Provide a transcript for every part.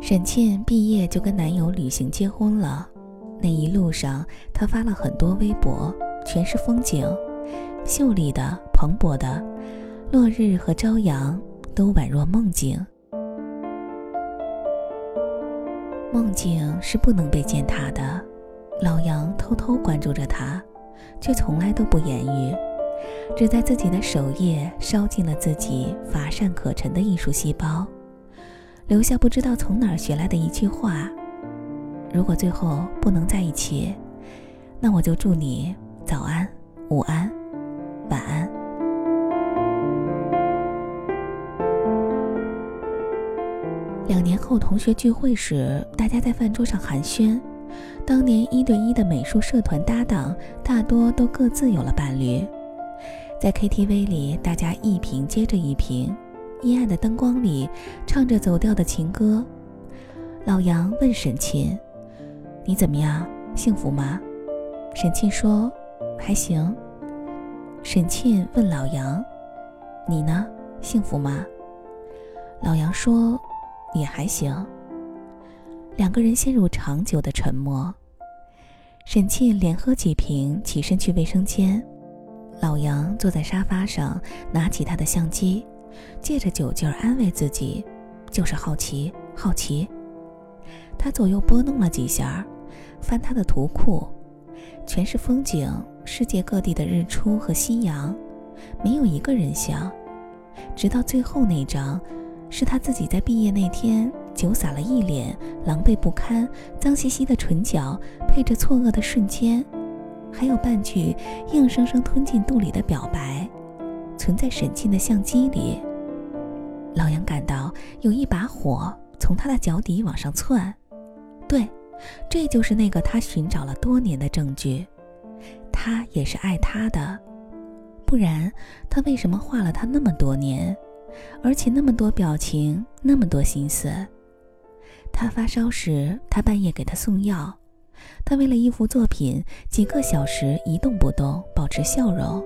沈庆毕业就跟男友旅行结婚了，那一路上她发了很多微博，全是风景，秀丽的、蓬勃的，落日和朝阳都宛若梦境。梦境是不能被践踏的，老杨偷偷关注着她，却从来都不言语，只在自己的首页烧尽了自己乏善可陈的艺术细胞。留下不知道从哪儿学来的一句话：“如果最后不能在一起，那我就祝你早安、午安、晚安。”两年后同学聚会时，大家在饭桌上寒暄。当年一对一的美术社团搭档，大多都各自有了伴侣。在 KTV 里，大家一瓶接着一瓶。阴暗的灯光里，唱着走调的情歌。老杨问沈庆：“你怎么样？幸福吗？”沈沁说：“还行。”沈庆问老杨：“你呢？幸福吗？”老杨说：“也还行。”两个人陷入长久的沉默。沈庆连喝几瓶，起身去卫生间。老杨坐在沙发上，拿起他的相机。借着酒劲儿安慰自己，就是好奇，好奇。他左右拨弄了几下，翻他的图库，全是风景，世界各地的日出和夕阳，没有一个人像。直到最后那张，是他自己在毕业那天酒洒了一脸，狼狈不堪，脏兮兮的唇角配着错愕的瞬间，还有半句硬生生吞进肚里的表白，存在沈静的相机里。老杨感到有一把火从他的脚底往上窜，对，这就是那个他寻找了多年的证据。他也是爱他的，不然他为什么画了他那么多年，而且那么多表情，那么多心思？他发烧时，他半夜给他送药；他为了一幅作品，几个小时一动不动，保持笑容。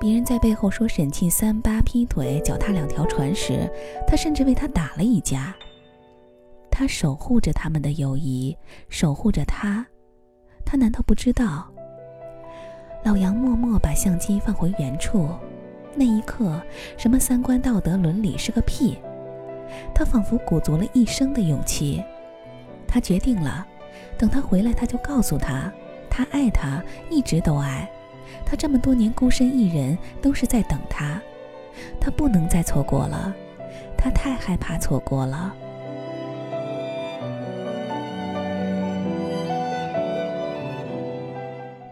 别人在背后说沈庆三八劈腿、脚踏两条船时，他甚至为他打了一架。他守护着他们的友谊，守护着他。他难道不知道？老杨默默把相机放回原处。那一刻，什么三观、道德、伦理是个屁。他仿佛鼓足了一生的勇气。他决定了，等他回来，他就告诉他，他爱他，一直都爱。他这么多年孤身一人，都是在等他。他不能再错过了，他太害怕错过了。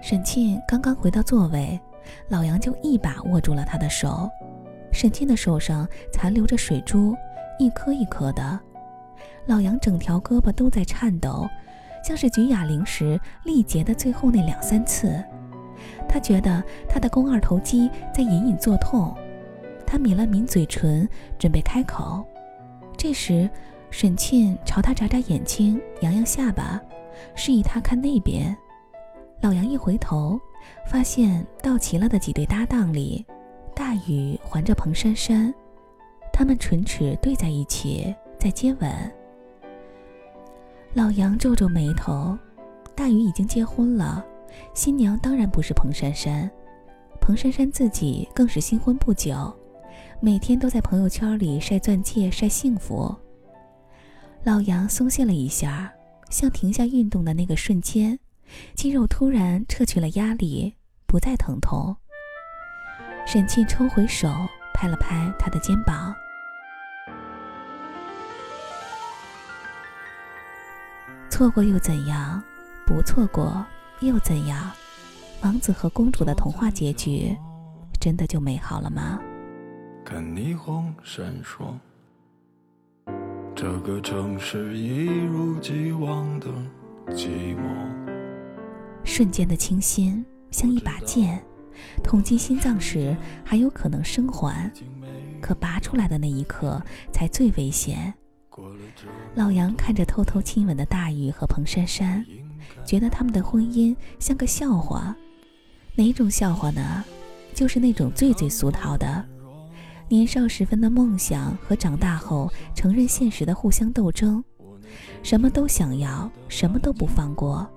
沈沁刚刚回到座位，老杨就一把握住了他的手。沈沁的手上残留着水珠，一颗一颗的。老杨整条胳膊都在颤抖，像是举哑铃时力竭的最后那两三次。他觉得他的肱二头肌在隐隐作痛，他抿了抿嘴唇，准备开口。这时，沈庆朝他眨眨眼睛，扬扬下巴，示意他看那边。老杨一回头，发现到齐了的几对搭档里，大雨环着彭珊珊，他们唇齿对在一起，在接吻。老杨皱皱眉头，大雨已经结婚了。新娘当然不是彭珊珊，彭珊珊自己更是新婚不久，每天都在朋友圈里晒钻戒、晒幸福。老杨松懈了一下，像停下运动的那个瞬间，肌肉突然撤去了压力，不再疼痛。沈庆抽回手，拍了拍他的肩膀：“错过又怎样？不错过。”又怎样？王子和公主的童话结局，真的就美好了吗？看霓虹闪烁，这个城市一如既往的寂寞。瞬间的清新，像一把剑，捅进心脏时还有可能生还，可拔出来的那一刻才最危险。老杨看着偷偷亲吻的大雨和彭珊珊。觉得他们的婚姻像个笑话，哪种笑话呢？就是那种最最俗套的，年少时分的梦想和长大后承认现实的互相斗争，什么都想要，什么都不放过。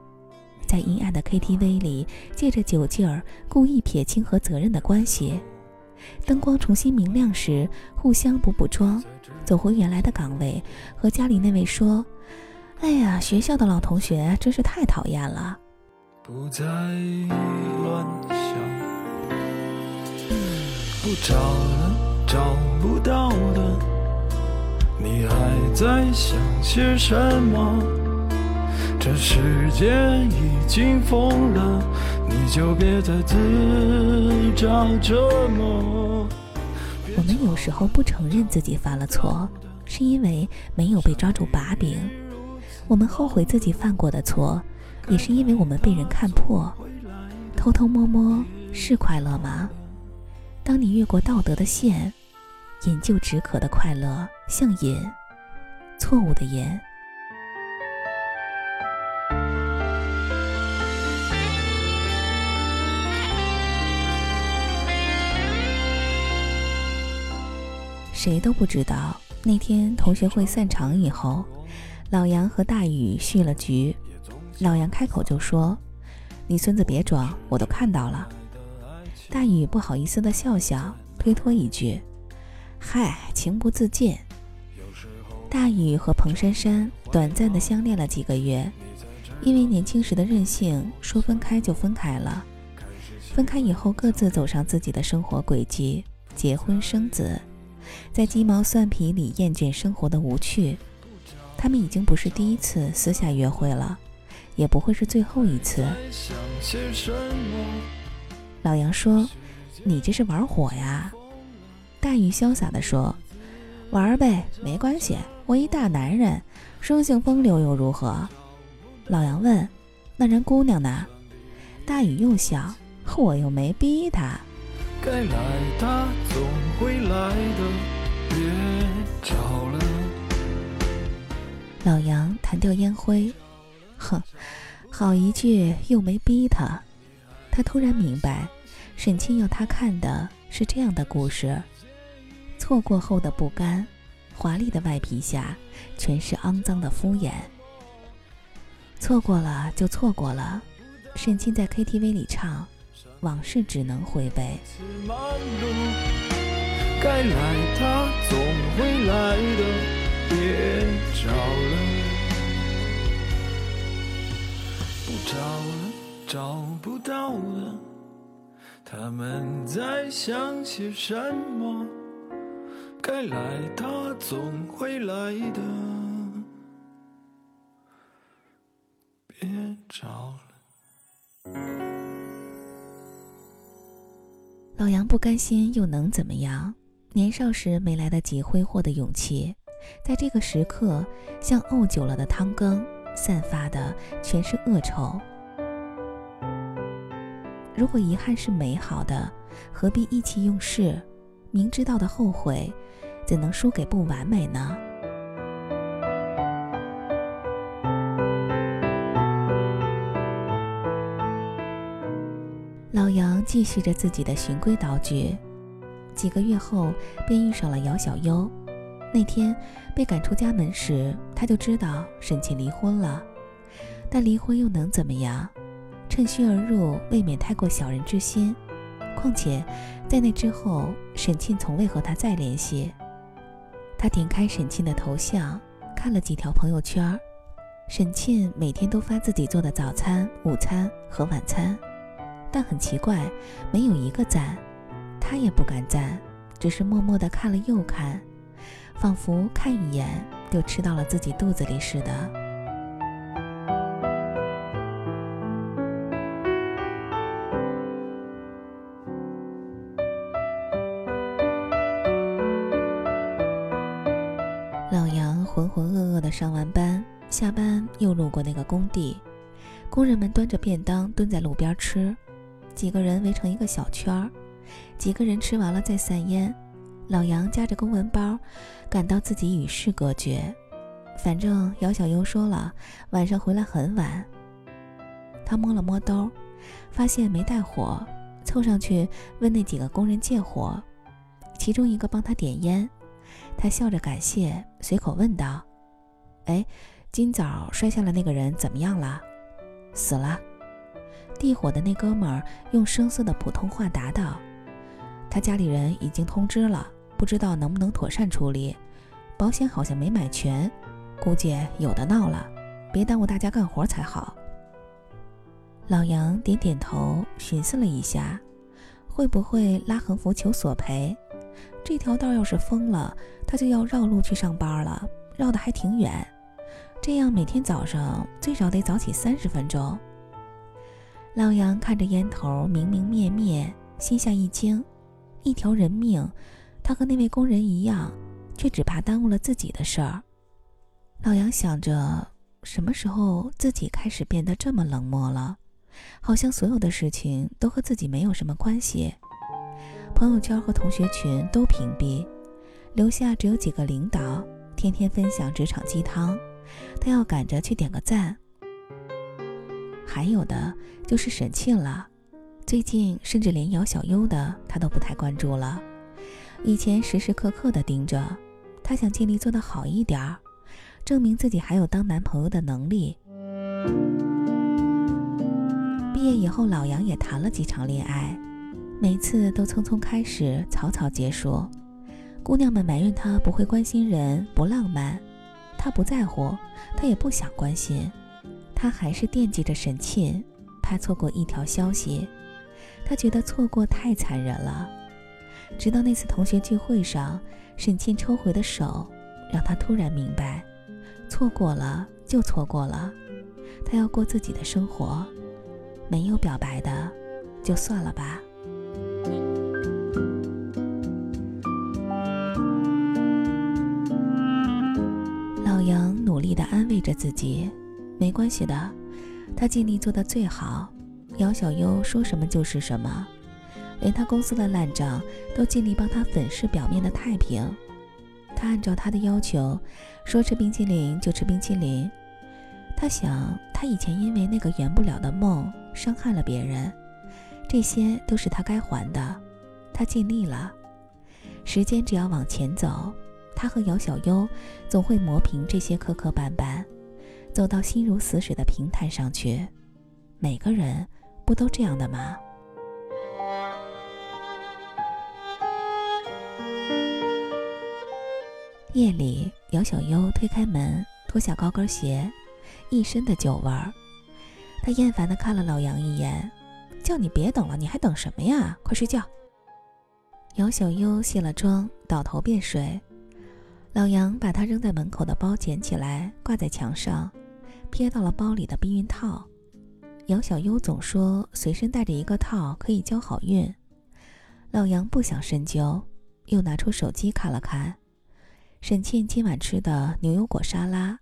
在阴暗的 KTV 里，借着酒劲儿，故意撇清和责任的关系。灯光重新明亮时，互相补补妆，走回原来的岗位，和家里那位说：“哎呀，学校的老同学真是太讨厌了。”不再乱想，不找了，找不到的，你还在想些什么？这世界已经疯了，你就别再自找折磨。我们有时候不承认自己犯了错，是因为没有被抓住把柄。我们后悔自己犯过的错。也是因为我们被人看破，偷偷摸摸是快乐吗？当你越过道德的线，饮鸩止渴的快乐像瘾，错误的瘾。谁都不知道，那天同学会散场以后，老杨和大宇续了局。老杨开口就说：“你孙子别装，我都看到了。”大宇不好意思的笑笑，推脱一句：“嗨，情不自禁。”大宇和彭珊珊短暂的相恋了几个月，因为年轻时的任性，说分开就分开了。分开以后，各自走上自己的生活轨迹，结婚生子，在鸡毛蒜皮里厌倦生活的无趣。他们已经不是第一次私下约会了。也不会是最后一次。老杨说：“你这是玩火呀？”大宇潇洒地说：“玩呗，没关系，我一大男人，生性风流又如何？”老杨问：“那人姑娘呢？”大宇又笑：“我又没逼她。”该来的总会来的，别找。老杨弹掉烟灰。哼，好一句又没逼他。他突然明白，沈清要他看的是这样的故事：错过后的不甘，华丽的外皮下全是肮脏的敷衍。错过了就错过了。沈清在 KTV 里唱：“往事只能回味。”该来他总会来的，别找了。找了，找不到了，他们在想些什么？该来，他总会来的，别找了。老杨不甘心，又能怎么样？年少时没来得及挥霍的勇气，在这个时刻，像沤久了的汤羹。散发的全是恶臭。如果遗憾是美好的，何必意气用事？明知道的后悔，怎能输给不完美呢？老杨继续着自己的循规蹈矩，几个月后便遇上了姚小优。那天被赶出家门时，他就知道沈庆离婚了。但离婚又能怎么样？趁虚而入，未免太过小人之心。况且，在那之后，沈庆从未和他再联系。他点开沈庆的头像，看了几条朋友圈。沈庆每天都发自己做的早餐、午餐和晚餐，但很奇怪，没有一个赞。他也不敢赞，只是默默地看了又看。仿佛看一眼就吃到了自己肚子里似的。老杨浑浑噩噩的上完班，下班又路过那个工地，工人们端着便当蹲在路边吃，几个人围成一个小圈儿，几个人吃完了再散烟。老杨夹着公文包，感到自己与世隔绝。反正姚小优说了，晚上回来很晚。他摸了摸兜，发现没带火，凑上去问那几个工人借火。其中一个帮他点烟，他笑着感谢，随口问道：“哎，今早摔下了那个人怎么样了？死了。地火的那哥们儿用生涩的普通话答道：“他家里人已经通知了，不知道能不能妥善处理。保险好像没买全，估计有的闹了，别耽误大家干活才好。”老杨点点头，寻思了一下，会不会拉横幅求索赔？这条道要是封了，他就要绕路去上班了，绕得还挺远。这样每天早上最少得早起三十分钟。老杨看着烟头明明灭灭，心下一惊。一条人命，他和那位工人一样，却只怕耽误了自己的事儿。老杨想着，什么时候自己开始变得这么冷漠了？好像所有的事情都和自己没有什么关系。朋友圈和同学群都屏蔽，留下只有几个领导，天天分享职场鸡汤，他要赶着去点个赞。还有的就是沈庆了，最近甚至连姚小优的他都不太关注了。以前时时刻刻的盯着，他想尽力做得好一点儿，证明自己还有当男朋友的能力。毕业以后，老杨也谈了几场恋爱，每次都匆匆开始，草草结束。姑娘们埋怨他不会关心人，不浪漫，他不在乎，他也不想关心。他还是惦记着沈沁，怕错过一条消息。他觉得错过太残忍了。直到那次同学聚会上，沈倩抽回的手，让他突然明白，错过了就错过了。他要过自己的生活，没有表白的，就算了吧。老杨努力地安慰着自己。没关系的，他尽力做到最好。姚小优说什么就是什么，连他公司的烂账都尽力帮他粉饰表面的太平。他按照他的要求，说吃冰淇淋就吃冰淇淋。他想，他以前因为那个圆不了的梦伤害了别人，这些都是他该还的。他尽力了。时间只要往前走，他和姚小优总会磨平这些磕磕绊绊。走到心如死水的平台上去，每个人不都这样的吗？夜里，姚小优推开门，脱下高跟鞋，一身的酒味儿。他厌烦的看了老杨一眼，叫你别等了，你还等什么呀？快睡觉。姚小优卸了妆，倒头便睡。老杨把他扔在门口的包捡起来，挂在墙上。瞥到了包里的避孕套，姚小优总说随身带着一个套可以交好运。老杨不想深究，又拿出手机看了看，沈倩今晚吃的牛油果沙拉。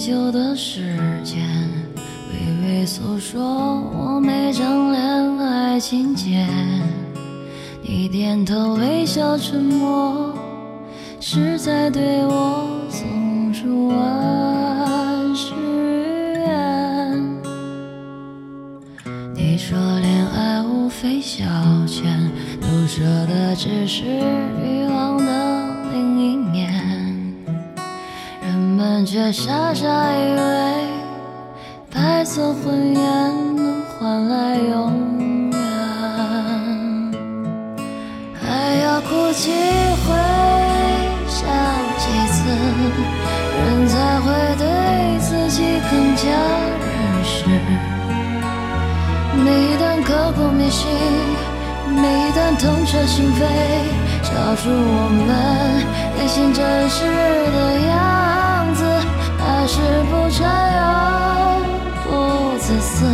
久的时间，微笑沉默，是在对我送出万誓言。你说恋爱无非消遣，都说的只是欲望的另一面。人们却傻傻以为白色婚宴能换来永哭几回，笑几次，人才会对自己更加认识。每一段刻骨铭心，每一段痛彻心扉，找出我们内心真实的样子。还是不占有，不自私，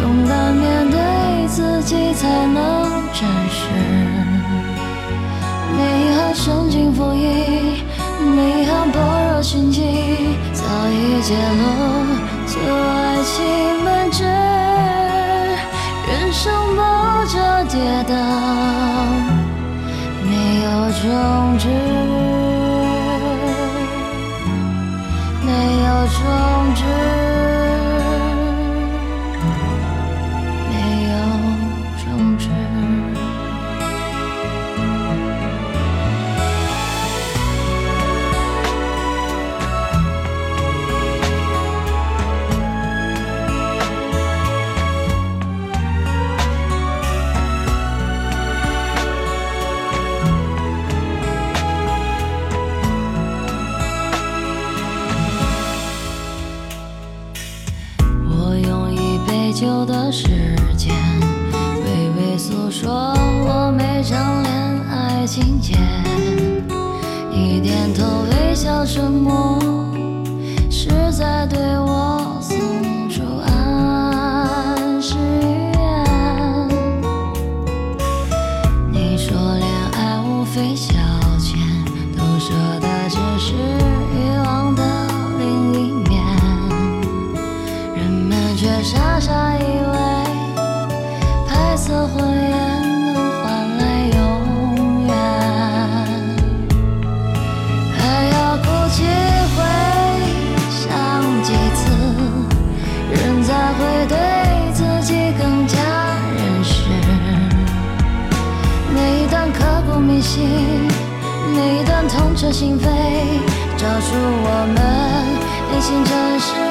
勇敢面对自己才能真实。美好像情封印，美好般若心经，早已揭露，做爱情本质，人生波折跌宕，没有终止，没有终止。心扉找出我们内心真实。